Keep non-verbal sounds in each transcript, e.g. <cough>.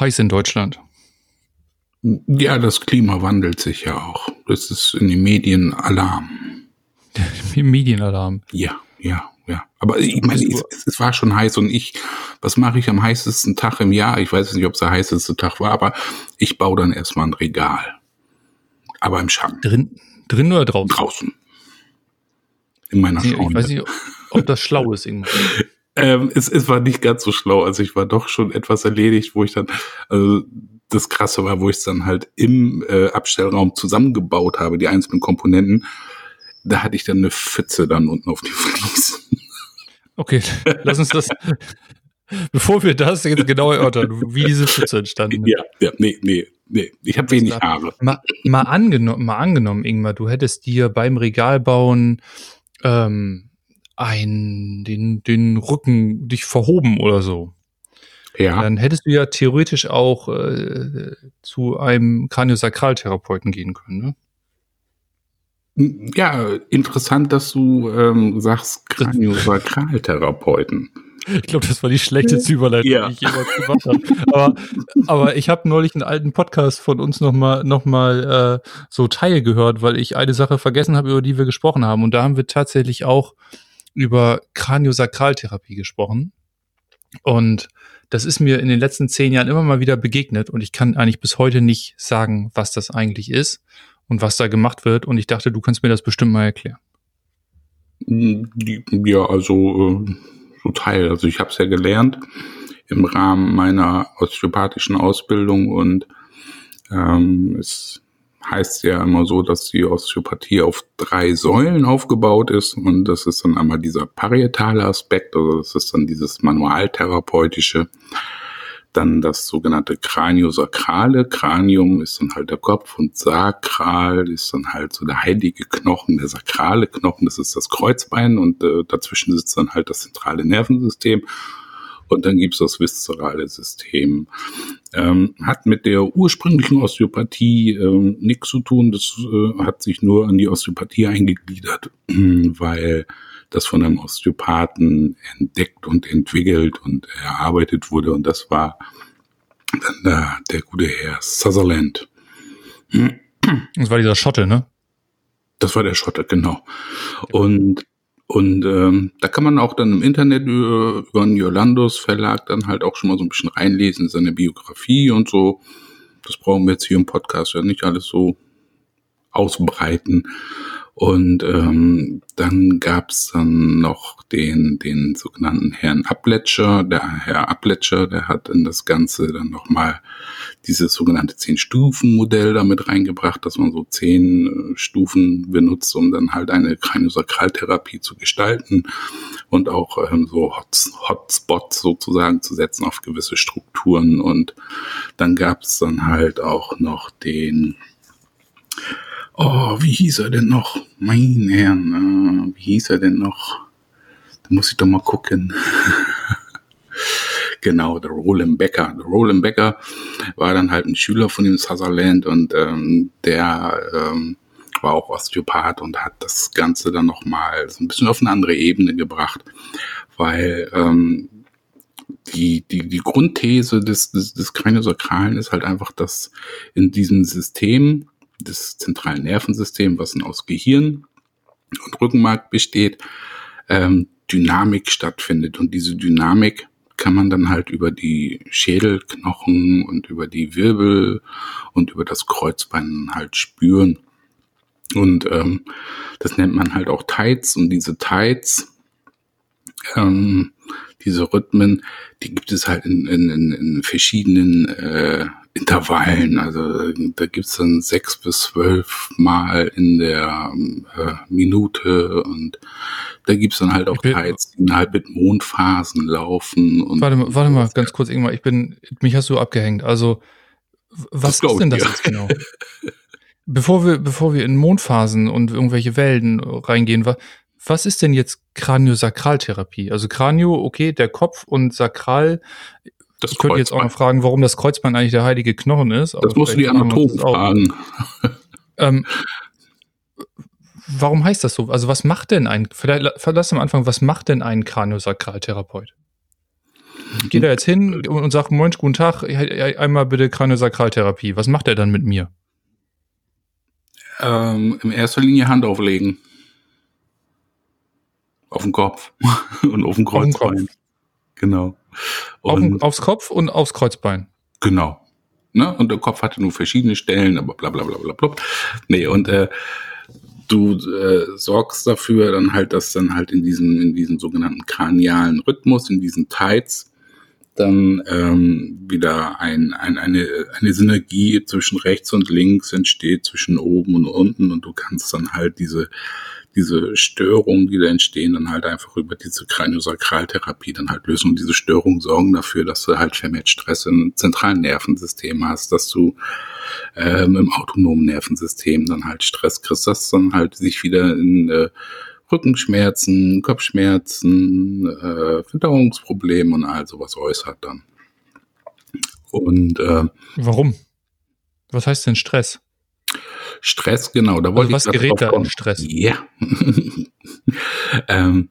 Heiß in Deutschland. Ja, das Klima wandelt sich ja auch. Das ist in den Medien Alarm. <laughs> Medienalarm. Ja, ja, ja. Aber ich meine, es, es, war schon heiß und ich, was mache ich am heißesten Tag im Jahr? Ich weiß nicht, ob es der heißeste Tag war, aber ich baue dann erstmal ein Regal. Aber im Schatten. Drin, drin oder draußen? Draußen. In meiner ich, Ich weiß nicht, ob das schlau ist irgendwann. <laughs> ähm, es, es war nicht ganz so schlau. Also ich war doch schon etwas erledigt, wo ich dann, also das Krasse war, wo ich es dann halt im äh, Abstellraum zusammengebaut habe, die einzelnen Komponenten. Da hatte ich dann eine Pfütze dann unten auf die Fliesen. Okay, lass uns das, <laughs> bevor wir das jetzt genau erörtern, wie diese Pfütze entstanden ist. Ja, ja, nee, nee, nee. Ich habe wenig Haare. Mal, mal, angenommen, mal angenommen, Ingmar, du hättest dir beim Regalbauen ähm, ein, den, den Rücken dich verhoben oder so. Ja. Dann hättest du ja theoretisch auch äh, zu einem Kraniosakraltherapeuten gehen können, ne? Ja, interessant, dass du ähm, sagst Kraniosakraltherapeuten. <laughs> Ich glaube, das war die schlechteste Überleitung, ja. die ich jemals gemacht habe. Aber, aber ich habe neulich einen alten Podcast von uns nochmal noch mal, äh, so Teil gehört, weil ich eine Sache vergessen habe, über die wir gesprochen haben. Und da haben wir tatsächlich auch über Kraniosakraltherapie gesprochen. Und das ist mir in den letzten zehn Jahren immer mal wieder begegnet und ich kann eigentlich bis heute nicht sagen, was das eigentlich ist und was da gemacht wird. Und ich dachte, du kannst mir das bestimmt mal erklären. Ja, also äh, so Teil. Also ich habe es ja gelernt im Rahmen meiner osteopathischen Ausbildung und ähm, es heißt ja immer so, dass die Osteopathie auf drei Säulen aufgebaut ist. Und das ist dann einmal dieser parietale Aspekt, also das ist dann dieses manualtherapeutische, dann das sogenannte Kraniosakrale, Kranium ist dann halt der Kopf und Sakral ist dann halt so der heilige Knochen, der sakrale Knochen, das ist das Kreuzbein und äh, dazwischen sitzt dann halt das zentrale Nervensystem und dann gibt's das viszerale System. Ähm, hat mit der ursprünglichen Osteopathie ähm, nichts zu tun. Das äh, hat sich nur an die Osteopathie eingegliedert, <clears throat> weil das von einem Osteopathen entdeckt und entwickelt und erarbeitet wurde. Und das war dann der, der gute Herr Sutherland. Das war dieser Schotte, ne? Das war der Schotte, genau. Und und ähm, da kann man auch dann im Internet über, über den Jolandos Verlag dann halt auch schon mal so ein bisschen reinlesen, seine Biografie und so. Das brauchen wir jetzt hier im Podcast ja nicht alles so ausbreiten. Und ähm, dann gab's dann noch den, den sogenannten Herrn Abletscher. Der Herr Abletscher, der hat in das Ganze dann nochmal dieses sogenannte Zehn-Stufen-Modell damit reingebracht, dass man so zehn äh, Stufen benutzt, um dann halt eine Kraniosakraltherapie zu gestalten und auch ähm, so Hot Hotspots sozusagen zu setzen auf gewisse Strukturen. Und dann gab's dann halt auch noch den Oh, wie hieß er denn noch? Mein Herrn, wie hieß er denn noch? Da muss ich doch mal gucken. <laughs> genau, der Roland Becker. Der Roland Becker war dann halt ein Schüler von dem Sutherland und ähm, der ähm, war auch Osteopath und hat das Ganze dann nochmal so ein bisschen auf eine andere Ebene gebracht, weil ähm, die, die, die Grundthese des, des, des Kraniosakralen ist halt einfach, dass in diesem System des zentralen Nervensystems, was aus Gehirn und Rückenmark besteht, ähm, Dynamik stattfindet. Und diese Dynamik kann man dann halt über die Schädelknochen und über die Wirbel und über das Kreuzbein halt spüren. Und ähm, das nennt man halt auch Tides. Und diese Tides, ähm, diese Rhythmen, die gibt es halt in, in, in verschiedenen äh, Intervallen. Also da gibt's dann sechs bis zwölf Mal in der äh, Minute und da gibt's dann halt auch Teils, die halt mit Mondphasen laufen. Und warte mal, warte mal, ganz kurz, irgendwann, ich bin, mich hast du abgehängt. Also was ist denn das jetzt genau? <laughs> bevor wir, bevor wir in Mondphasen und irgendwelche Wellen reingehen, was, was ist denn jetzt Kraniosakraltherapie? Also Kranio, okay, der Kopf und Sakral das ich könnte jetzt auch noch fragen, warum das Kreuzbein eigentlich der heilige Knochen ist. das musst du die Anatomen fragen. ähm, warum heißt das so? Also was macht denn ein, vielleicht lass am Anfang, was macht denn ein Kraniosakraltherapeut? Gehe da jetzt hin und sage, moin, guten Tag, einmal bitte Kraniosakraltherapie. Was macht er dann mit mir? Ähm, in erster Linie Hand auflegen. Auf den Kopf <laughs> und auf den Kreuzbein. Genau. Auf aufs Kopf und aufs Kreuzbein. Genau. Ne? Und der Kopf hatte nur verschiedene Stellen, aber bla bla bla bla bla. Nee, und äh, du äh, sorgst dafür dann halt, dass dann halt in diesem, in diesem sogenannten kranialen Rhythmus, in diesen Tides, dann ähm, wieder ein, ein, eine, eine Synergie zwischen rechts und links entsteht, zwischen oben und unten und du kannst dann halt diese diese Störungen, die da entstehen, dann halt einfach über diese Kraniosakraltherapie dann halt lösen. Und diese Störungen sorgen dafür, dass du halt vermehrt Stress im zentralen Nervensystem hast, dass du ähm, im autonomen Nervensystem dann halt Stress kriegst, dass dann halt sich wieder in äh, Rückenschmerzen, Kopfschmerzen, äh, Verdauungsprobleme und all sowas äußert dann. Und äh, warum? Was heißt denn Stress? Stress, genau. Da wollte also was gerät da in Stress? Ja. <laughs> ähm,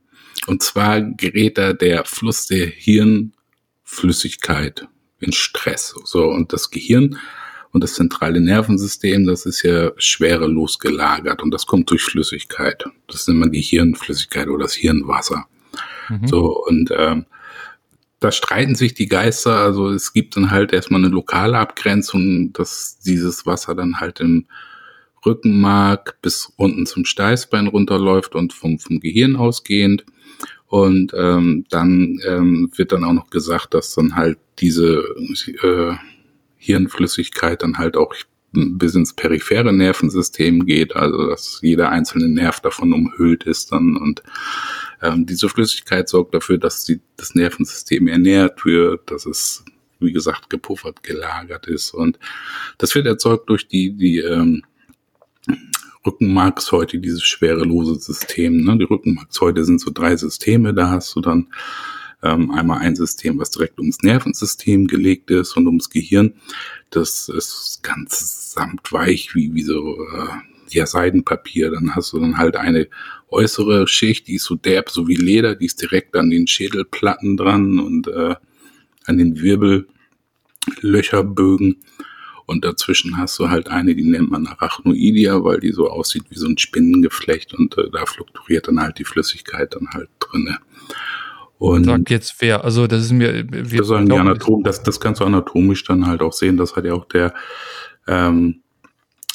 und zwar gerät da der Fluss der Hirnflüssigkeit in Stress. So, und das Gehirn und das zentrale Nervensystem, das ist ja schwerelos gelagert und das kommt durch Flüssigkeit. Das nennt man die Hirnflüssigkeit oder das Hirnwasser. Mhm. So, und ähm, da streiten sich die Geister. Also es gibt dann halt erstmal eine lokale Abgrenzung, dass dieses Wasser dann halt im Rückenmark bis unten zum Steißbein runterläuft und vom, vom Gehirn ausgehend. Und ähm, dann ähm, wird dann auch noch gesagt, dass dann halt diese äh, Hirnflüssigkeit dann halt auch bis ins periphere Nervensystem geht, also dass jeder einzelne Nerv davon umhüllt ist dann und ähm, diese Flüssigkeit sorgt dafür, dass die, das Nervensystem ernährt wird, dass es wie gesagt gepuffert, gelagert ist und das wird erzeugt durch die die ähm, Rückenmarkshäute, dieses schwerelose System. Ne? Die Rückenmarkshäute sind so drei Systeme. Da hast du dann ähm, einmal ein System, was direkt ums Nervensystem gelegt ist und ums Gehirn. Das ist ganz samtweich, wie, wie so äh, ja, Seidenpapier. Dann hast du dann halt eine äußere Schicht, die ist so derb, so wie Leder, die ist direkt an den Schädelplatten dran und äh, an den Wirbellöcherbögen. Und dazwischen hast du halt eine, die nennt man Arachnoidia, weil die so aussieht wie so ein Spinnengeflecht und äh, da fluktuiert dann halt die Flüssigkeit dann halt drinne. Und Sagt jetzt wer? Also das ist mir. Wir das, sagen die Anatom, das, das kannst du anatomisch dann halt auch sehen. Das hat ja auch der ähm,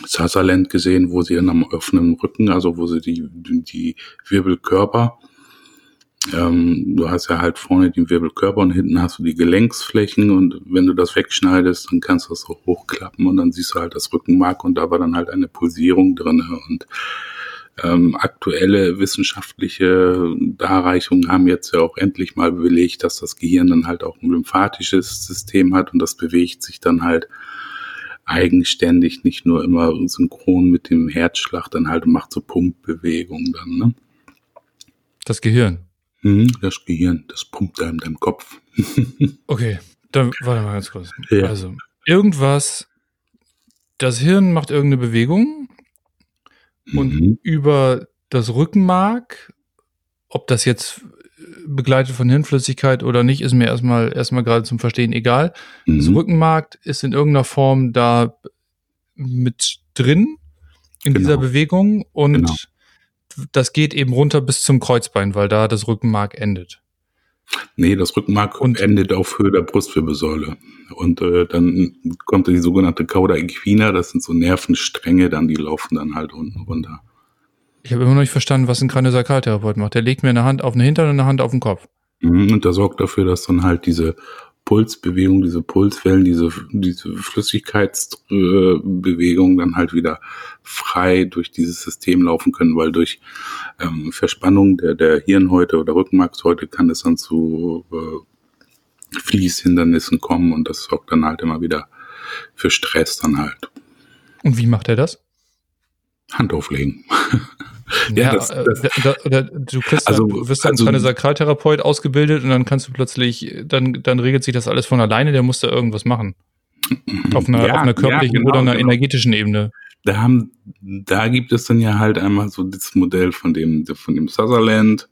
Sutherland gesehen, wo sie dann am offenen Rücken, also wo sie die, die Wirbelkörper ähm, du hast ja halt vorne den Wirbelkörper und hinten hast du die Gelenksflächen und wenn du das wegschneidest, dann kannst du das so hochklappen und dann siehst du halt das Rückenmark und da war dann halt eine Pulsierung drinne und ähm, aktuelle wissenschaftliche Darreichungen haben jetzt ja auch endlich mal belegt, dass das Gehirn dann halt auch ein lymphatisches System hat und das bewegt sich dann halt eigenständig, nicht nur immer synchron mit dem Herzschlag, dann halt macht so Pumpbewegungen dann, ne? Das Gehirn. Mhm, das Gehirn, das pumpt da in deinem Kopf. <laughs> okay, dann warte mal ganz kurz. Ja. Also, irgendwas, das Hirn macht irgendeine Bewegung und mhm. über das Rückenmark, ob das jetzt begleitet von Hirnflüssigkeit oder nicht, ist mir erstmal erstmal gerade zum Verstehen egal. Mhm. Das Rückenmark ist in irgendeiner Form da mit drin in genau. dieser Bewegung und genau das geht eben runter bis zum Kreuzbein, weil da das Rückenmark endet. Nee, das Rückenmark und, endet auf Höhe der Brustwirbelsäule. Und äh, dann kommt die sogenannte Cauda equina, das sind so Nervenstränge, dann die laufen dann halt unten runter. Ich habe immer noch nicht verstanden, was ein Kraniosakraltherapeut macht. Der legt mir eine Hand auf den Hintern und eine Hand auf den Kopf. Mhm, und der sorgt dafür, dass dann halt diese Pulsbewegung, diese Pulswellen, diese, diese Flüssigkeitsbewegung dann halt wieder frei durch dieses System laufen können, weil durch ähm, Verspannung der, der Hirnhäute oder Rückenmarkshäute kann es dann zu äh, Fließhindernissen kommen und das sorgt dann halt immer wieder für Stress dann halt. Und wie macht er das? Hand auflegen. <laughs> ja, ja das, das, da, da, du kriegst also, dann, wirst dann also, eine Sakraltherapeut ausgebildet und dann kannst du plötzlich, dann, dann regelt sich das alles von alleine, der muss da irgendwas machen. Auf einer, ja, auf einer körperlichen ja, genau, oder einer genau. energetischen Ebene. Da haben, da gibt es dann ja halt einmal so das Modell von dem, von dem Sutherland,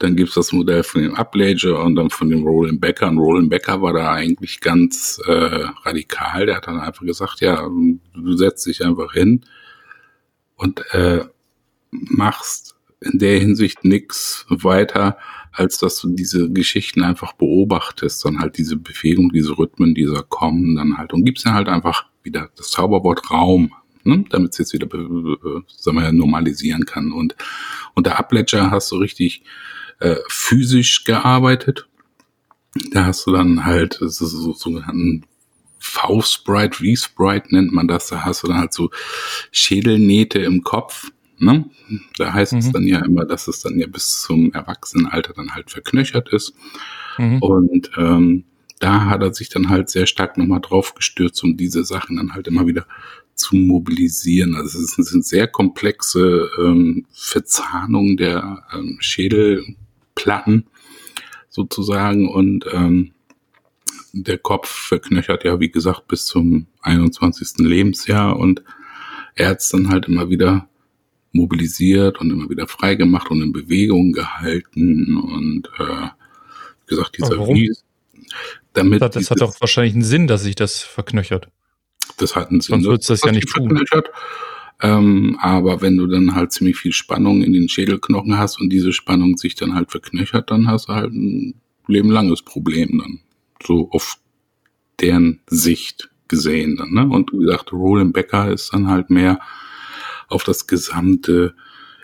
Dann gibt's das Modell von dem Upledger und dann von dem Roland Becker. Und Roland Becker war da eigentlich ganz äh, radikal. Der hat dann einfach gesagt, ja, du setzt dich einfach hin und äh, machst in der Hinsicht nichts weiter, als dass du diese Geschichten einfach beobachtest, dann halt diese Bewegung, diese Rhythmen, dieser kommen dann halt und gibst dann halt einfach wieder das Zauberwort Raum, ne, damit es jetzt wieder, sagen wir, normalisieren kann. Und unter Upledger hast du richtig äh, physisch gearbeitet. Da hast du dann halt so, so sogenannten V-Sprite, V-Sprite nennt man das. Da hast du dann halt so Schädelnähte im Kopf Ne? Da heißt mhm. es dann ja immer, dass es dann ja bis zum Erwachsenenalter dann halt verknöchert ist. Mhm. Und ähm, da hat er sich dann halt sehr stark nochmal drauf gestürzt, um diese Sachen dann halt immer wieder zu mobilisieren. Also es sind sehr komplexe ähm, Verzahnungen der ähm, Schädelplatten sozusagen und ähm, der Kopf verknöchert ja, wie gesagt, bis zum 21. Lebensjahr und er hat es dann halt immer wieder mobilisiert und immer wieder freigemacht und in Bewegung gehalten und äh, wie gesagt, dieser warum? Ries, damit das, das hat doch wahrscheinlich einen Sinn, dass sich das verknöchert. Das hat einen Sinn. Sonst würdest du das ja nicht tun. Ähm, aber wenn du dann halt ziemlich viel Spannung in den Schädelknochen hast und diese Spannung sich dann halt verknöchert, dann hast du halt ein lebenlanges Problem dann. So auf deren Sicht gesehen dann, ne? Und wie gesagt, Roland Becker ist dann halt mehr auf das gesamte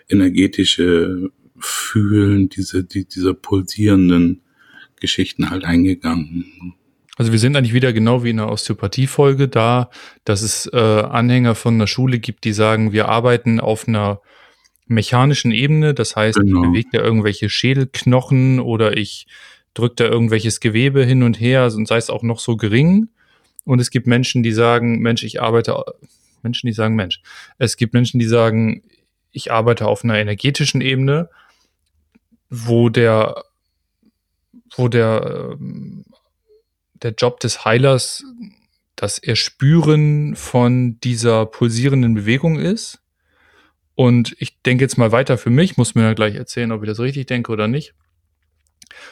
energetische Fühlen, diese, die, dieser pulsierenden Geschichten halt eingegangen. Also wir sind eigentlich wieder genau wie in der Osteopathie-Folge da, dass es äh, Anhänger von einer Schule gibt, die sagen, wir arbeiten auf einer mechanischen Ebene, das heißt, genau. ich bewege da irgendwelche Schädelknochen oder ich drücke da irgendwelches Gewebe hin und her und sei es auch noch so gering. Und es gibt Menschen, die sagen, Mensch, ich arbeite Menschen, die sagen, Mensch. Es gibt Menschen, die sagen, ich arbeite auf einer energetischen Ebene, wo der, wo der, ähm, der Job des Heilers das Erspüren von dieser pulsierenden Bewegung ist. Und ich denke jetzt mal weiter für mich, muss mir ja gleich erzählen, ob ich das richtig denke oder nicht.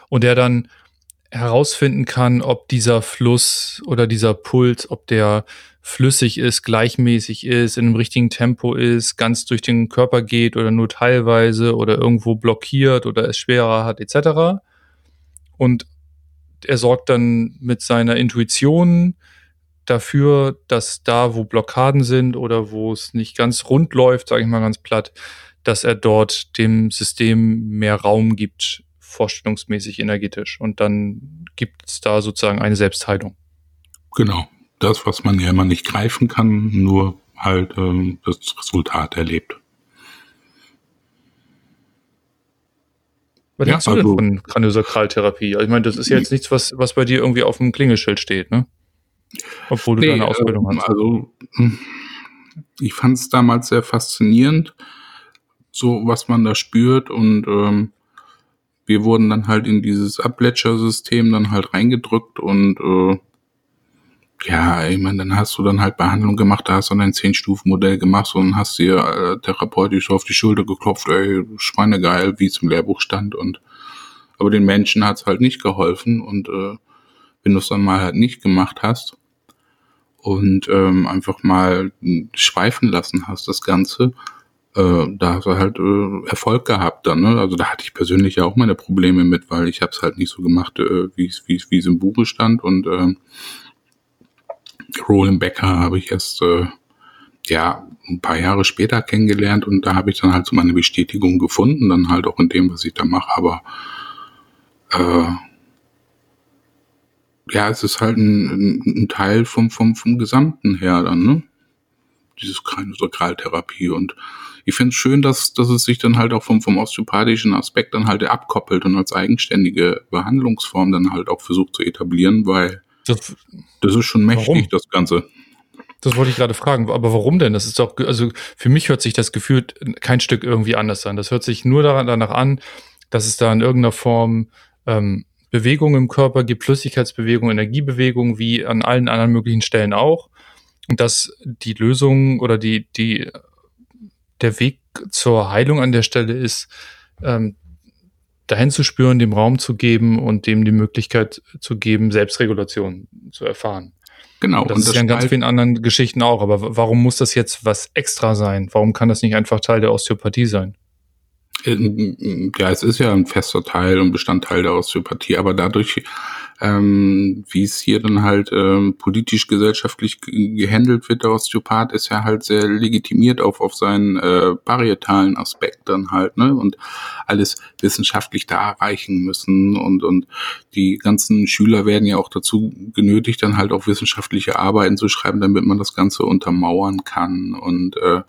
Und der dann herausfinden kann, ob dieser Fluss oder dieser Puls, ob der flüssig ist, gleichmäßig ist, in einem richtigen Tempo ist, ganz durch den Körper geht oder nur teilweise oder irgendwo blockiert oder es schwerer hat etc. Und er sorgt dann mit seiner Intuition dafür, dass da, wo Blockaden sind oder wo es nicht ganz rund läuft, sage ich mal ganz platt, dass er dort dem System mehr Raum gibt, vorstellungsmäßig energetisch. Und dann gibt es da sozusagen eine Selbstheilung. Genau das, was man ja immer nicht greifen kann, nur halt ähm, das Resultat erlebt. Was ja, denkst du also, denn von Kraniosakraltherapie? Also ich meine, das ist ja jetzt nichts, was, was bei dir irgendwie auf dem Klingelschild steht, ne? Obwohl du nee, deine Ausbildung ähm, hast. Also, hm, ich fand es damals sehr faszinierend, so was man da spürt und ähm, wir wurden dann halt in dieses Abletcher-System dann halt reingedrückt und äh, ja, ich meine, dann hast du dann halt Behandlung gemacht, da hast du dann ein Zehn-Stufen-Modell gemacht und hast dir äh, therapeutisch auf die Schulter geklopft, ey, Schweinegeil, wie es im Lehrbuch stand und aber den Menschen hat's halt nicht geholfen und äh, wenn du es dann mal halt nicht gemacht hast und ähm, einfach mal schweifen lassen hast, das Ganze, äh, da hast du halt äh, Erfolg gehabt dann. Ne? Also da hatte ich persönlich ja auch meine Probleme mit, weil ich habe es halt nicht so gemacht, äh, wie es wie im Buche stand und äh, Roland Becker habe ich erst äh, ja ein paar Jahre später kennengelernt und da habe ich dann halt so meine Bestätigung gefunden, dann halt auch in dem, was ich da mache. Aber äh, ja, es ist halt ein, ein Teil vom, vom, vom Gesamten her dann, ne? Dieses Kraniosakraltherapie und ich finde es schön, dass, dass es sich dann halt auch vom, vom osteopathischen Aspekt dann halt abkoppelt und als eigenständige Behandlungsform dann halt auch versucht zu etablieren, weil das, das ist schon mächtig, warum? das Ganze. Das wollte ich gerade fragen, aber warum denn? Das ist doch, also für mich hört sich das Gefühl kein Stück irgendwie anders an. Das hört sich nur daran, danach an, dass es da in irgendeiner Form ähm, Bewegung im Körper gibt, Flüssigkeitsbewegung, Energiebewegung, wie an allen anderen möglichen Stellen auch. Und dass die Lösung oder die, die, der Weg zur Heilung an der Stelle ist, ähm, dahin zu spüren, dem Raum zu geben und dem die Möglichkeit zu geben, Selbstregulation zu erfahren. Genau. Und das, und das ist ja in ganz vielen anderen Geschichten auch. Aber warum muss das jetzt was extra sein? Warum kann das nicht einfach Teil der Osteopathie sein? Äh, ja, es ist ja ein fester Teil und Bestandteil der Osteopathie, aber dadurch, ähm, wie es hier dann halt ähm, politisch, gesellschaftlich gehandelt wird, der Osteopath ist ja halt sehr legitimiert auf, auf seinen äh, parietalen Aspekt dann halt, ne, und alles wissenschaftlich da erreichen müssen und, und die ganzen Schüler werden ja auch dazu genötigt, dann halt auch wissenschaftliche Arbeiten zu schreiben, damit man das Ganze untermauern kann und äh,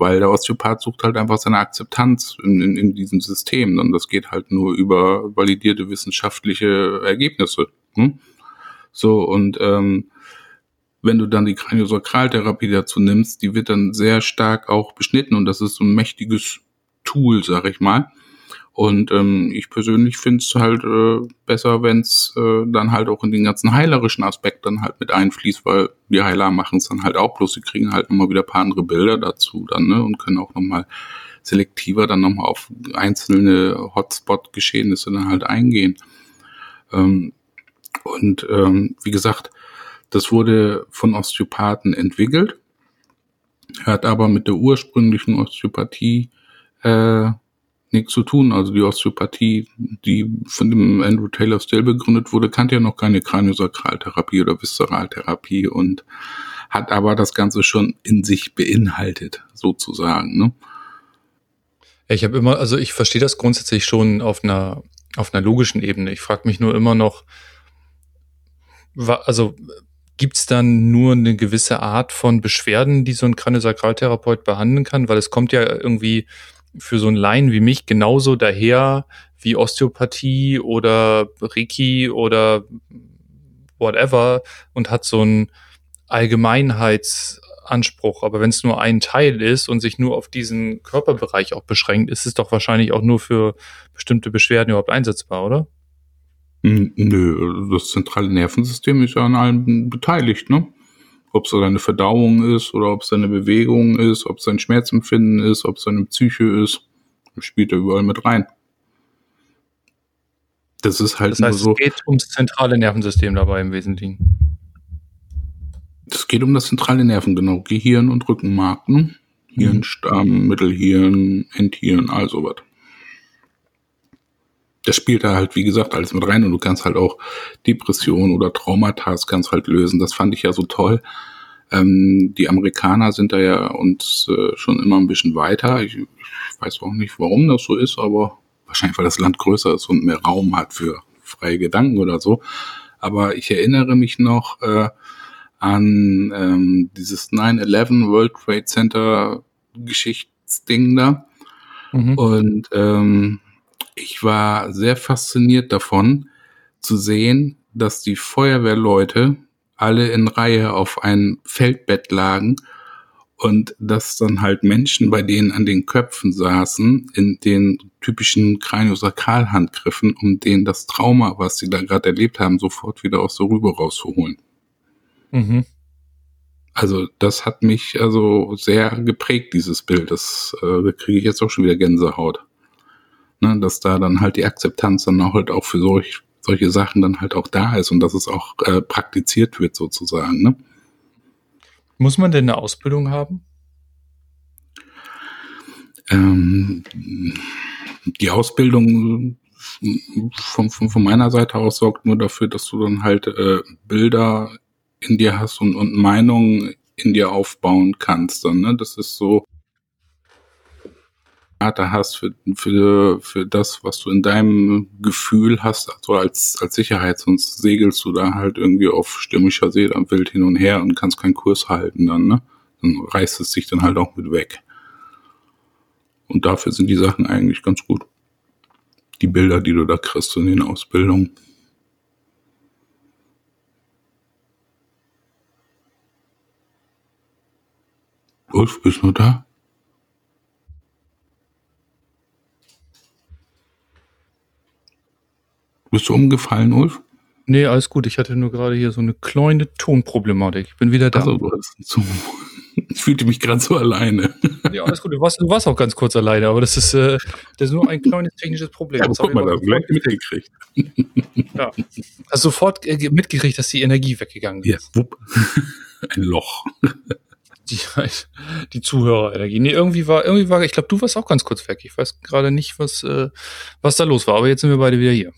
weil der Osteopath sucht halt einfach seine Akzeptanz in, in, in diesem System und das geht halt nur über validierte wissenschaftliche Ergebnisse. Hm? So und ähm, wenn du dann die Kraniosakraltherapie dazu nimmst, die wird dann sehr stark auch beschnitten und das ist so ein mächtiges Tool, sag ich mal. Und ähm, ich persönlich finde es halt äh, besser, wenn es äh, dann halt auch in den ganzen heilerischen Aspekt dann halt mit einfließt, weil die Heiler machen es dann halt auch, bloß sie kriegen halt nochmal wieder ein paar andere Bilder dazu dann, ne? Und können auch nochmal selektiver dann nochmal auf einzelne Hotspot-Geschehnisse dann halt eingehen. Ähm, und ähm, wie gesagt, das wurde von Osteopathen entwickelt, hat aber mit der ursprünglichen Osteopathie äh, nichts zu tun. Also die Osteopathie, die von dem Andrew Taylor Still begründet wurde, kannte ja noch keine Kraniosakraltherapie oder Viszeraltherapie und hat aber das Ganze schon in sich beinhaltet, sozusagen. Ne? Ich habe immer, also ich verstehe das grundsätzlich schon auf einer auf einer logischen Ebene. Ich frage mich nur immer noch, also gibt es dann nur eine gewisse Art von Beschwerden, die so ein Kraniosakraltherapeut behandeln kann? Weil es kommt ja irgendwie für so einen Laien wie mich genauso daher wie Osteopathie oder Reiki oder whatever und hat so einen Allgemeinheitsanspruch. Aber wenn es nur ein Teil ist und sich nur auf diesen Körperbereich auch beschränkt, ist es doch wahrscheinlich auch nur für bestimmte Beschwerden überhaupt einsetzbar, oder? Nö, das zentrale Nervensystem ist ja an allem beteiligt, ne? Ob es seine Verdauung ist oder ob es seine Bewegung ist, ob es sein Schmerzempfinden ist, ob es seine Psyche ist. Das spielt er überall mit rein. Das ist halt das heißt, so. Es geht ums zentrale Nervensystem dabei im Wesentlichen. Es geht um das zentrale Nerven, genau. Gehirn und Rückenmark, ne? Hirnstamm, mhm. Mittelhirn, Endhirn, all sowas. Das spielt da halt, wie gesagt, alles mit rein und du kannst halt auch Depressionen oder Traumata kannst halt lösen. Das fand ich ja so toll. Ähm, die Amerikaner sind da ja uns äh, schon immer ein bisschen weiter. Ich, ich weiß auch nicht, warum das so ist, aber wahrscheinlich, weil das Land größer ist und mehr Raum hat für freie Gedanken oder so. Aber ich erinnere mich noch äh, an ähm, dieses 9-11 World Trade Center Geschichtsding da. Mhm. Und ähm, ich war sehr fasziniert davon zu sehen, dass die Feuerwehrleute alle in Reihe auf einem Feldbett lagen und dass dann halt Menschen bei denen an den Köpfen saßen, in den typischen Kraniosakralhandgriffen, um denen das Trauma, was sie da gerade erlebt haben, sofort wieder aus der Rübe rauszuholen. Mhm. Also das hat mich also sehr geprägt, dieses Bild. Das äh, kriege ich jetzt auch schon wieder Gänsehaut ne, dass da dann halt die Akzeptanz dann auch halt auch für solch, solche Sachen dann halt auch da ist und dass es auch äh, praktiziert wird sozusagen. Ne? Muss man denn eine Ausbildung haben? Ähm, die Ausbildung von, von, von meiner Seite aus sorgt nur dafür, dass du dann halt äh, Bilder in dir hast und, und Meinungen in dir aufbauen kannst. Dann, ne? Das ist so, Karte hast für, für, für das, was du in deinem Gefühl hast, also als, als Sicherheit, sonst segelst du da halt irgendwie auf stürmischer See am Wild hin und her und kannst keinen Kurs halten dann, ne? Dann reißt es sich dann halt auch mit weg. Und dafür sind die Sachen eigentlich ganz gut. Die Bilder, die du da kriegst in den Ausbildungen. Ulf, bist du da? Bist du umgefallen, Ulf? Nee, alles gut. Ich hatte nur gerade hier so eine kleine Tonproblematik. Ich bin wieder da. Also, du hast so <laughs> Ich fühlte mich gerade so alleine. <laughs> Ja, alles gut. Du warst, du warst auch ganz kurz alleine, aber das ist, äh, das ist nur ein kleines technisches Problem. Ja, das guck mal, da vielleicht mitgekriegt. <laughs> Ja. Hast sofort äh, mitgekriegt, dass die Energie weggegangen ist. Ja, wupp. Ein Loch. Die, die Zuhörerenergie. Nee, irgendwie war, irgendwie war, ich glaube, du warst auch ganz kurz weg. Ich weiß gerade nicht, was, äh, was da los war, aber jetzt sind wir beide wieder hier.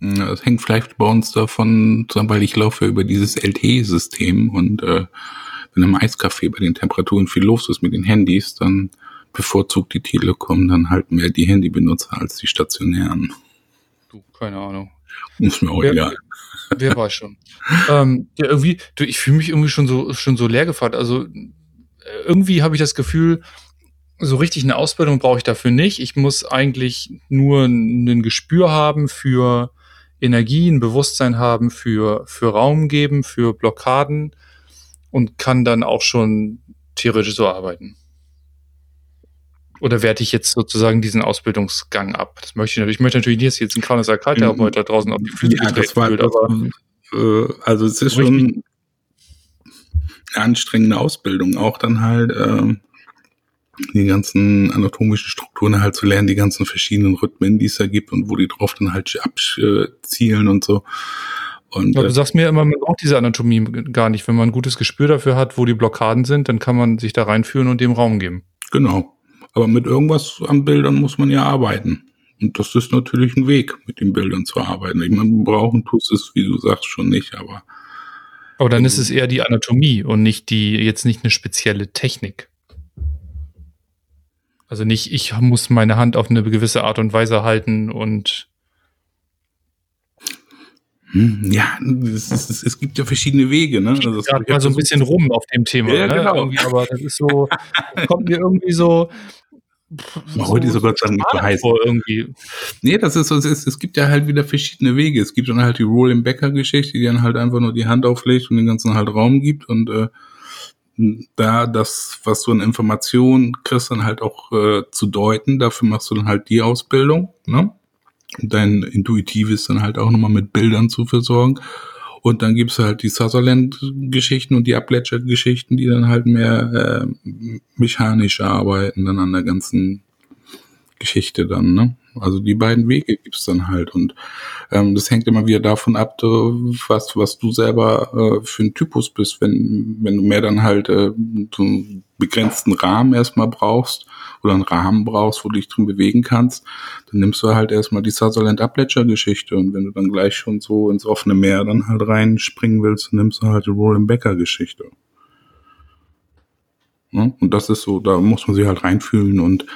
Das hängt vielleicht bei uns davon, weil ich laufe über dieses LTE-System und äh, wenn im Eiscafé bei den Temperaturen viel los ist mit den Handys, dann bevorzugt die Telekom dann halt mehr die Handybenutzer als die stationären. Du, keine Ahnung. Ist mir auch wer, egal. Wer weiß schon. ähm, ja, irgendwie, du, ich fühle mich irgendwie schon so, schon so leer gefahren. Also irgendwie habe ich das Gefühl, so richtig eine Ausbildung brauche ich dafür nicht. Ich muss eigentlich nur ein Gespür haben für Energie, ein Bewusstsein haben für, für Raum geben, für Blockaden und kann dann auch schon theoretisch so arbeiten. Oder werte ich jetzt sozusagen diesen Ausbildungsgang ab? Das möchte ich natürlich. Ich möchte natürlich nicht, dass jetzt ein kleiner Sakraltherapeut da draußen auf die Füße ja, das war, fühlt, aber äh, also es ist schon eine anstrengende Ausbildung, auch dann halt äh, die ganzen anatomischen Strukturen halt zu lernen, die ganzen verschiedenen Rhythmen, die es da gibt und wo die drauf dann halt abzielen und so. Und, ja, du äh, sagst mir immer, man braucht diese Anatomie gar nicht. Wenn man ein gutes Gespür dafür hat, wo die Blockaden sind, dann kann man sich da reinführen und dem Raum geben. Genau. Aber mit irgendwas an Bildern muss man ja arbeiten. Und das ist natürlich ein Weg, mit den Bildern zu arbeiten. Ich meine, brauchen tust es, wie du sagst, schon nicht, aber. Aber dann ist es eher die Anatomie und nicht die, jetzt nicht eine spezielle Technik. Also nicht, ich muss meine Hand auf eine gewisse Art und Weise halten und hm, ja, es, es, es, gibt ja verschiedene Wege, ne? Also das mal so ein bisschen rum auf dem Thema, ja, ne? genau. Aber das ist so, kommt mir irgendwie so. so heute ist so Gott sei Dank nicht so heiß. Irgendwie. Nee, das ist so, es, es gibt ja halt wieder verschiedene Wege. Es gibt dann halt die Roland Becker Geschichte, die dann halt einfach nur die Hand auflegt und den ganzen halt Raum gibt und äh, da das, was du an Informationen kriegst, dann halt auch äh, zu deuten. Dafür machst du dann halt die Ausbildung, ne? Dein Intuitives dann halt auch nochmal mit Bildern zu versorgen. Und dann gibt's halt die Sutherland-Geschichten und die Appledger-Geschichten, die dann halt mehr äh, mechanisch arbeiten, dann an der ganzen Geschichte dann, ne? Also die beiden Wege gibt's dann halt und ähm, das hängt immer wieder davon ab, was was du selber äh, für ein Typus bist. Wenn wenn du mehr dann halt äh, so einen begrenzten Rahmen erstmal brauchst oder einen Rahmen brauchst, wo du dich drin bewegen kannst, dann nimmst du halt erstmal die Sutherland Appledger Geschichte und wenn du dann gleich schon so ins offene Meer dann halt reinspringen willst, dann nimmst du halt die Roland Becker Geschichte. Ja? Und das ist so, da muss man sich halt reinfühlen und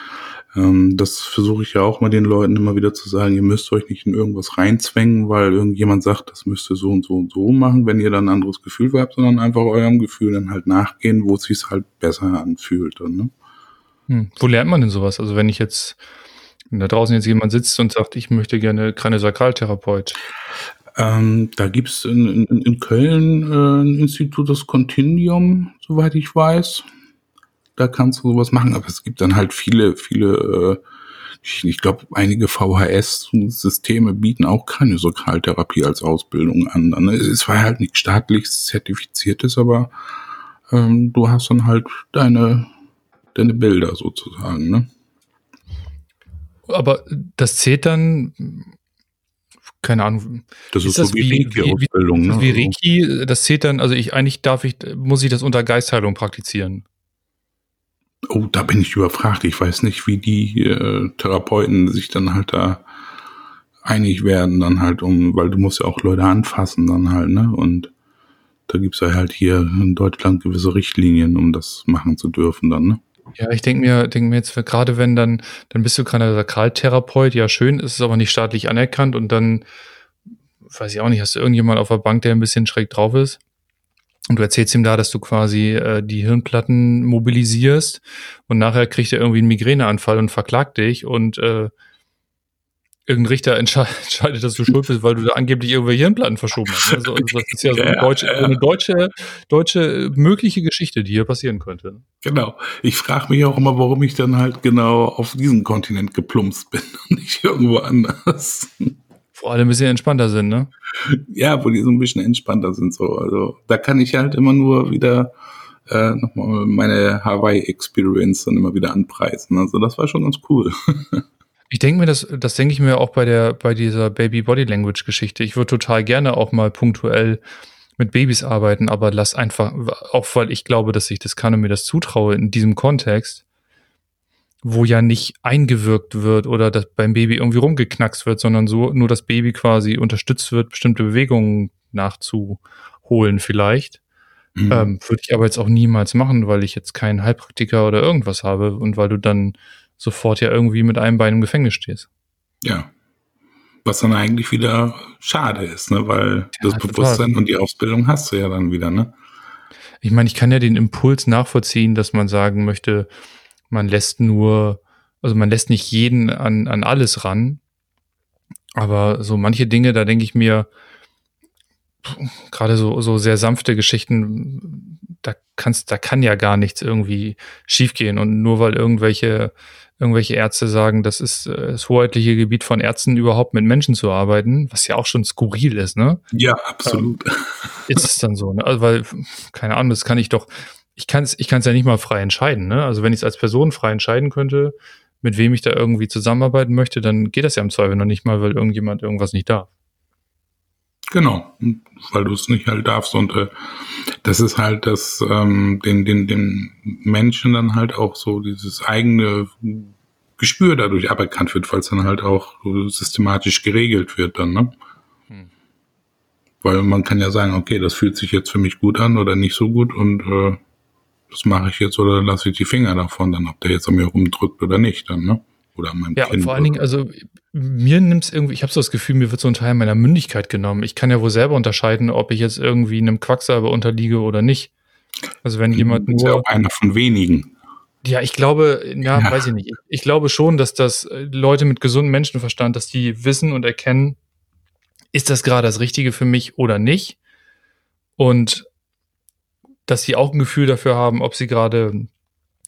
ähm, das versuche ich ja auch mal den Leuten immer wieder zu sagen, ihr müsst euch nicht in irgendwas reinzwängen, weil irgendjemand sagt, das müsst ihr so und so und so machen, wenn ihr dann ein anderes Gefühl habt, sondern einfach eurem Gefühl dann halt nachgehen, wo es sich halt besser anfühlt. Dann, ne? Hm. Wo lernt man denn sowas? Also wenn ich jetzt, wenn da draußen jetzt jemand sitzt und sagt, ich möchte gerne Kraniosakraltherapeut. Ähm, da gibt's in, in, in Köln äh, ein Institut, das Continuum, soweit ich weiß da kannst du sowas machen, aber es gibt dann halt viele, viele, äh, ich, ich glaube, einige VHS-Systeme bieten auch keine Sozialtherapie als Ausbildung an. Ne? Es war halt nicht staatlich zertifiziertes, aber ähm, du hast dann halt deine, deine Bilder sozusagen, ne? Aber das zählt dann, keine Ahnung. Das ist, ist so wie, wie Reiki-Ausbildung, ne? Wie Reiki, das zählt dann, also ich eigentlich darf ich, muss ich das unter Geistheilung praktizieren. Oh, da bin ich überfragt. Ich weiß nicht, wie die äh, Therapeuten sich dann halt da einig werden, dann halt um, weil du musst ja auch Leute anfassen dann halt, ne? Und da gibt's ja halt hier in Deutschland gewisse Richtlinien, um das machen zu dürfen dann, ne? Ja, ich denke mir, denke mir jetzt, gerade wenn dann, dann bist du keiner Sakraltherapeut, ja schön, ist es aber nicht staatlich anerkannt und dann, weiß ich auch nicht, hast du irgendjemand auf der Bank, der ein bisschen schräg drauf ist? Und du erzählst ihm da, dass du quasi äh, die Hirnplatten mobilisierst und nachher kriegt er irgendwie einen Migräneanfall und verklagt dich und äh, irgendein Richter <laughs> entscheidet, dass du schuld bist, weil du da angeblich irgendwelche Hirnplatten verschoben hast. Also, also <laughs> das ist ja so eine, deutsche, so eine deutsche, deutsche mögliche Geschichte, die hier passieren könnte. Genau. Ich frage mich auch immer, warum ich dann halt genau auf diesen Kontinent geplumpst bin <laughs> und nicht irgendwo anders. Vor allem ein bisschen entspannter sind, ne? Ja, wo die so ein bisschen entspannter sind, so. Also, da kann ich halt immer nur wieder äh, nochmal meine Hawaii-Experience dann immer wieder anpreisen. Also das war schon ganz cool. <laughs> Ich denke mir, das, das denke ich mir auch bei der, bei dieser Baby Body Language Geschichte. Ich würde total gerne auch mal punktuell mit Babys arbeiten, aber lass einfach, auch weil ich glaube, dass ich das kann und mir das zutraue in diesem Kontext, wo ja nicht eingewirkt wird oder dass beim Baby irgendwie rumgeknackst wird, sondern so nur das Baby quasi unterstützt wird, bestimmte Bewegungen nachzuholen vielleicht. Mhm. Ähm, Würde ich aber jetzt auch niemals machen, weil ich jetzt keinen Heilpraktiker oder irgendwas habe und weil du dann sofort ja irgendwie mit einem Bein im Gefängnis stehst. Ja. Was dann eigentlich wieder schade ist, ne? weil ja, das Bewusstsein und die Ausbildung hast du ja dann wieder, ne? Ich meine, ich kann ja den Impuls nachvollziehen, dass man sagen möchte, man lässt nur, also man lässt nicht jeden an, an alles ran. Aber so manche Dinge, da denke ich mir, gerade so, so sehr sanfte Geschichten, da kannst, da kann ja gar nichts irgendwie schiefgehen. Und nur weil irgendwelche, irgendwelche Ärzte sagen, das ist äh, das hoheitliche Gebiet von Ärzten, überhaupt mit Menschen zu arbeiten, was ja auch schon skurril ist, ne? Ja, absolut. Ähm, ist es dann so, ne? Also, weil, keine Ahnung, das kann ich doch, ich kann es ich kann's ja nicht mal frei entscheiden, ne? Also wenn ich es als Person frei entscheiden könnte, mit wem ich da irgendwie zusammenarbeiten möchte, dann geht das ja im Zweifel noch nicht mal, weil irgendjemand irgendwas nicht darf. Genau, weil du es nicht halt darfst und äh, das ist halt das ähm, den den den Menschen dann halt auch so dieses eigene Gespür dadurch aberkannt wird, weil es dann halt auch systematisch geregelt wird dann, ne? Hm. Weil man kann ja sagen, okay, das fühlt sich jetzt für mich gut an oder nicht so gut und äh, das mache ich jetzt oder lasse ich die Finger davon, dann ob der jetzt an mir rumdrückt oder nicht dann, ne? Oder an meinem ja, Kind. Ja, vor allen Dingen, also mir nimmt es irgendwie, ich habe so das Gefühl, mir wird so ein Teil meiner Mündigkeit genommen. Ich kann ja wohl selber unterscheiden, ob ich jetzt irgendwie einem Quacksalber unterliege oder nicht. Also wenn jemand nur. Ist ja auch einer von wenigen. Ja, ich glaube, ja, ja, weiß ich nicht. Ich glaube schon, dass das äh, Leute mit gesundem Menschenverstand, dass die wissen und erkennen, ist das gerade das Richtige für mich oder nicht? Und dass sie auch ein Gefühl dafür haben, ob sie gerade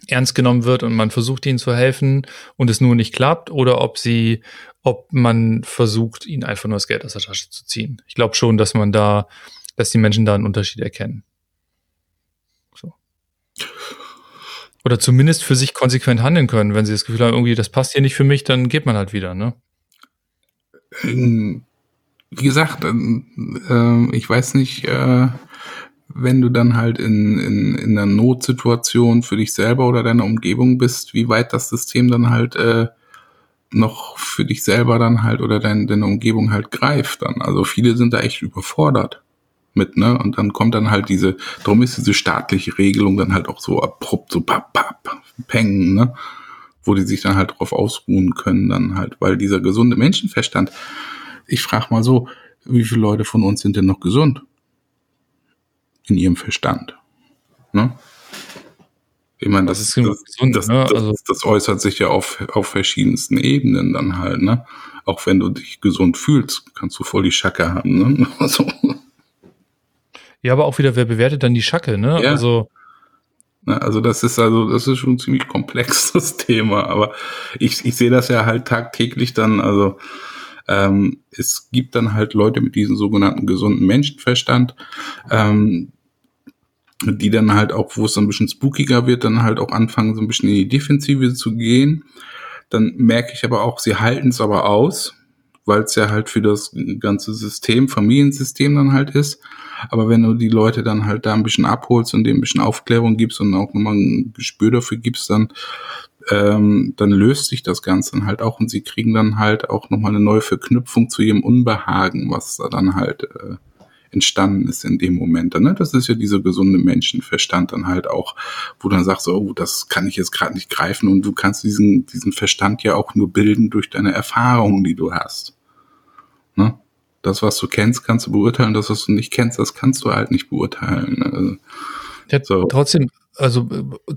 ernst genommen wird und man versucht ihnen zu helfen und es nur nicht klappt oder ob sie, ob man versucht, ihnen einfach nur das Geld aus der Tasche zu ziehen. Ich glaube schon, dass man da, dass die Menschen da einen Unterschied erkennen. So. Oder zumindest für sich konsequent handeln können. Wenn sie das Gefühl haben, irgendwie, das passt hier nicht für mich, dann geht man halt wieder, ne? Ähm, wie gesagt, äh, ich weiß nicht, äh, wenn du dann halt in, in, in einer Notsituation für dich selber oder deine Umgebung bist, wie weit das System dann halt äh, noch für dich selber dann halt oder dein, deine Umgebung halt greift dann. Also viele sind da echt überfordert mit, ne? Und dann kommt dann halt diese, darum ist diese staatliche Regelung dann halt auch so abrupt, so papp, papp, peng, ne? Wo die sich dann halt drauf ausruhen können, dann halt, weil dieser gesunde Menschenverstand, ich frage mal so, wie viele Leute von uns sind denn noch gesund? In ihrem Verstand. Ne? Ich meine, das, das ist das, gesund, das, ne? also das, das, äußert sich ja auf, auf verschiedensten Ebenen dann halt, ne? Auch wenn du dich gesund fühlst, kannst du voll die Schacke haben, ne? <laughs> Also. Ja, aber auch wieder, wer bewertet dann die Schacke, ne? Ja. Also. Also das ist also, das ist schon ein ziemlich komplexes <laughs> Thema, aber ich, ich sehe das ja halt tagtäglich dann, also ähm, es gibt dann halt Leute mit diesem sogenannten gesunden Menschenverstand, ähm, die dann halt auch, wo es ein bisschen spookiger wird, dann halt auch anfangen, so ein bisschen in die Defensive zu gehen. Dann merke ich aber auch, sie halten es aber aus, weil es ja halt für das ganze System, Familiensystem dann halt ist. Aber wenn du die Leute dann halt da ein bisschen abholst und denen ein bisschen Aufklärung gibst und auch nochmal ein Gespür dafür gibst, dann ähm, dann löst sich das Ganze dann halt auch und sie kriegen dann halt auch nochmal eine neue Verknüpfung zu ihrem Unbehagen, was da dann halt äh, entstanden ist in dem Moment. Ne? Das ist ja dieser gesunde Menschenverstand dann halt auch, wo dann sagst, oh, das kann ich jetzt gerade nicht greifen und du kannst diesen, diesen Verstand ja auch nur bilden durch deine Erfahrungen, die du hast. Ne? Das, was du kennst, kannst du beurteilen, das, was du nicht kennst, das kannst du halt nicht beurteilen. Also, ja, so. Trotzdem, also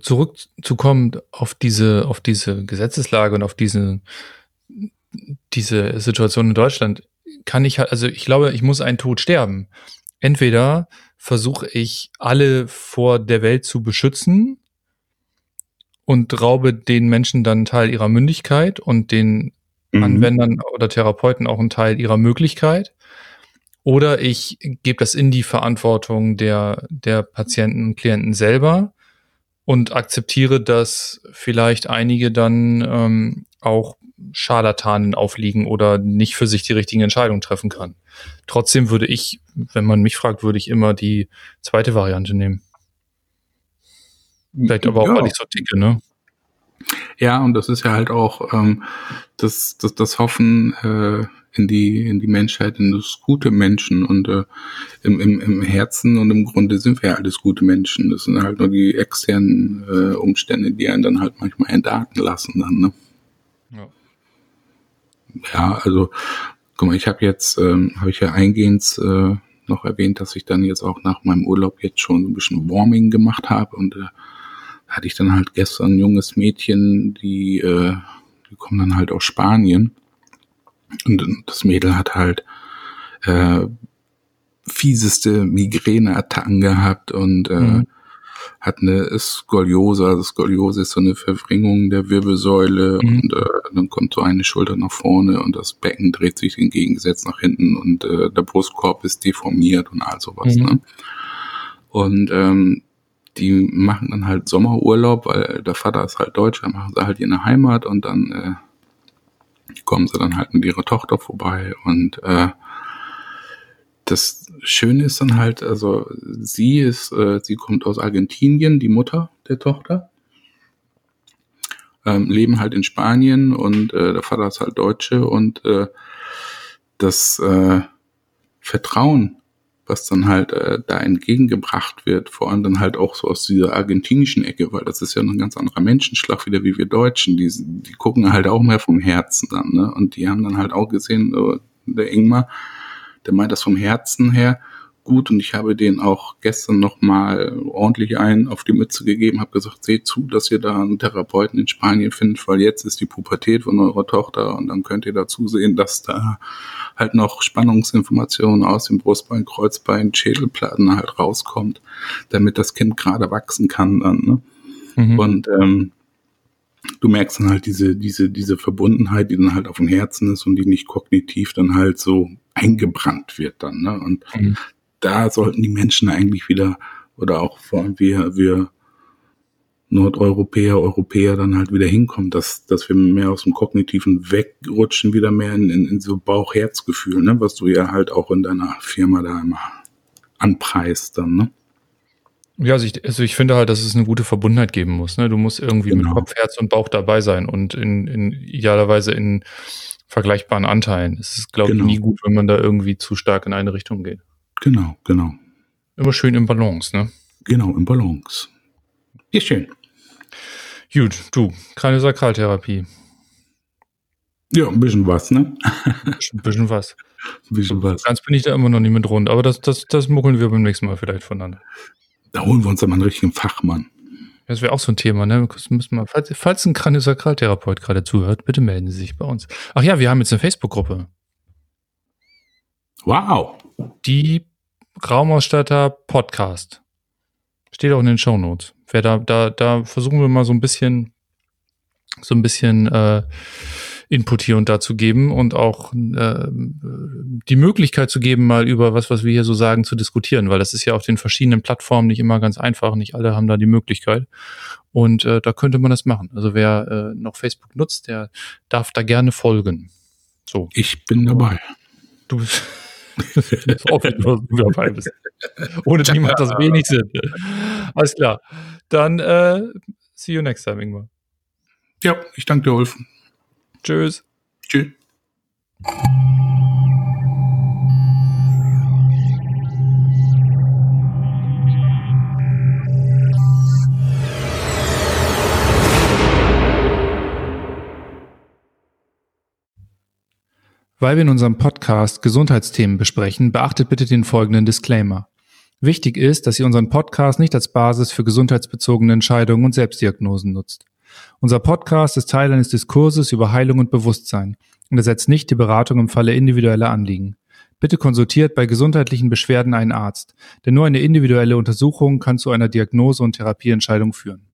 zurückzukommen auf diese, auf diese Gesetzeslage und auf diese, diese Situation in Deutschland, kann ich halt, also ich glaube, ich muss einen Tod sterben. Entweder versuche ich alle vor der Welt zu beschützen und raube den Menschen dann einen Teil ihrer Mündigkeit und den mhm. Anwendern oder Therapeuten auch einen Teil ihrer Möglichkeit. Oder ich gebe das in die Verantwortung der, der Patienten und Klienten selber und akzeptiere, dass vielleicht einige dann ähm, auch Scharlatanen aufliegen oder nicht für sich die richtigen Entscheidungen treffen kann. Trotzdem würde ich, wenn man mich fragt, würde ich immer die zweite Variante nehmen. Vielleicht aber auch, ja. weil ich so ticke, ne? Ja, und das ist ja halt auch ähm, das, das, das Hoffen äh, in die in die Menschheit, in das gute Menschen und äh, im, im, im Herzen und im Grunde sind wir ja alles gute Menschen. Das sind halt nur die externen äh, Umstände, die einen dann halt manchmal entarten lassen dann. Ne? Ja. ja, also guck mal, ich habe jetzt, ähm, habe ich ja eingehend äh, noch erwähnt, dass ich dann jetzt auch nach meinem Urlaub jetzt schon ein bisschen Warming gemacht habe und äh, hatte ich dann halt gestern ein junges Mädchen, die, äh, die kommen dann halt aus Spanien. Und das Mädel hat halt äh, fieseste Migräneattacken gehabt und äh, mhm. hat eine Skoliose. Also Skoliose ist so eine Verwringung der Wirbelsäule mhm. und äh, dann kommt so eine Schulter nach vorne und das Becken dreht sich entgegengesetzt nach hinten und äh, der Brustkorb ist deformiert und all sowas. Mhm. Ne? Und ähm, die machen dann halt Sommerurlaub, weil der Vater ist halt Deutscher, machen sie halt der Heimat und dann äh, kommen sie dann halt mit ihrer Tochter vorbei und äh, das Schöne ist dann halt, also sie ist, äh, sie kommt aus Argentinien, die Mutter der Tochter, ähm, leben halt in Spanien und äh, der Vater ist halt Deutsche und äh, das äh, Vertrauen was dann halt äh, da entgegengebracht wird, vor allem dann halt auch so aus dieser argentinischen Ecke, weil das ist ja ein ganz anderer Menschenschlag wieder wie wir Deutschen, die, die gucken halt auch mehr vom Herzen dann, ne? Und die haben dann halt auch gesehen, so, der Ingmar, der meint das vom Herzen her, gut und ich habe den auch gestern nochmal ordentlich ein auf die Mütze gegeben, habe gesagt, seht zu, dass ihr da einen Therapeuten in Spanien findet, weil jetzt ist die Pubertät von eurer Tochter und dann könnt ihr da zusehen, dass da halt noch Spannungsinformationen aus dem Brustbein, Kreuzbein, Schädelplatten halt rauskommt, damit das Kind gerade wachsen kann dann. Ne? Mhm. Und ähm, du merkst dann halt diese, diese, diese Verbundenheit, die dann halt auf dem Herzen ist und die nicht kognitiv dann halt so eingebrannt wird dann. Ne? Und mhm da sollten die Menschen eigentlich wieder, oder auch vor allem wir, wir Nordeuropäer, Europäer dann halt wieder hinkommen, dass, dass wir mehr aus dem Kognitiven wegrutschen, wieder mehr in, in, in so Bauch-Herz-Gefühl, ne, was du ja halt auch in deiner Firma da immer anpreist dann, ne? Ja, also ich, also ich finde halt, dass es eine gute Verbundenheit geben muss. Ne? Du musst irgendwie genau. mit Kopf, Herz und Bauch dabei sein und in, in idealerweise in vergleichbaren Anteilen. Es ist, glaube genau. ich, nie gut, wenn man da irgendwie zu stark in eine Richtung geht. Genau, genau. Immer schön im Balance, ne? Genau, im Balance. Ja, schön. Gut, du, Kraniosakraltherapie. Ja, ein bisschen was, ne? ein bisschen was. Ein bisschen was. Ganz bin ich da immer noch nicht mit rund, aber das, das, das muckeln wir beim nächsten Mal vielleicht voneinander. Da holen wir uns dann mal einen richtigen Fachmann. Das wäre auch so ein Thema, ne? Müssen wir, falls, falls ein Kraniosakraltherapeut gerade zuhört, bitte melden Sie sich bei uns. Ach ja, wir haben jetzt eine Facebook-Gruppe. Wow. Die Raumausstatter Podcast. Steht auch in den Show Notes. Wer da, da, da versuchen wir mal so ein bisschen, so ein bisschen äh, Input hier und da zu geben und auch äh, die Möglichkeit zu geben, mal über was, was wir hier so sagen, zu diskutieren, weil das ist ja auf den verschiedenen Plattformen nicht immer ganz einfach. Nicht alle haben da die Möglichkeit. Und äh, da könnte man das machen. Also wer äh, noch Facebook nutzt, der darf da gerne folgen. So. Ich bin dabei. Du bist <laughs> auch wenn du dabei bist. Ohne die macht das wenig Sinn. Alles klar. Dann äh, see you next time, Ingmar. Ja, ich danke dir, Ulf. Tschüss. Tschüss. Weil wir in unserem Podcast Gesundheitsthemen besprechen, beachtet bitte den folgenden Disclaimer. Wichtig ist, dass ihr unseren Podcast nicht als Basis für gesundheitsbezogene Entscheidungen und Selbstdiagnosen nutzt. Unser Podcast ist Teil eines Diskurses über Heilung und Bewusstsein und ersetzt nicht die Beratung im Falle individueller Anliegen. Bitte konsultiert bei gesundheitlichen Beschwerden einen Arzt, denn nur eine individuelle Untersuchung kann zu einer Diagnose und Therapieentscheidung führen.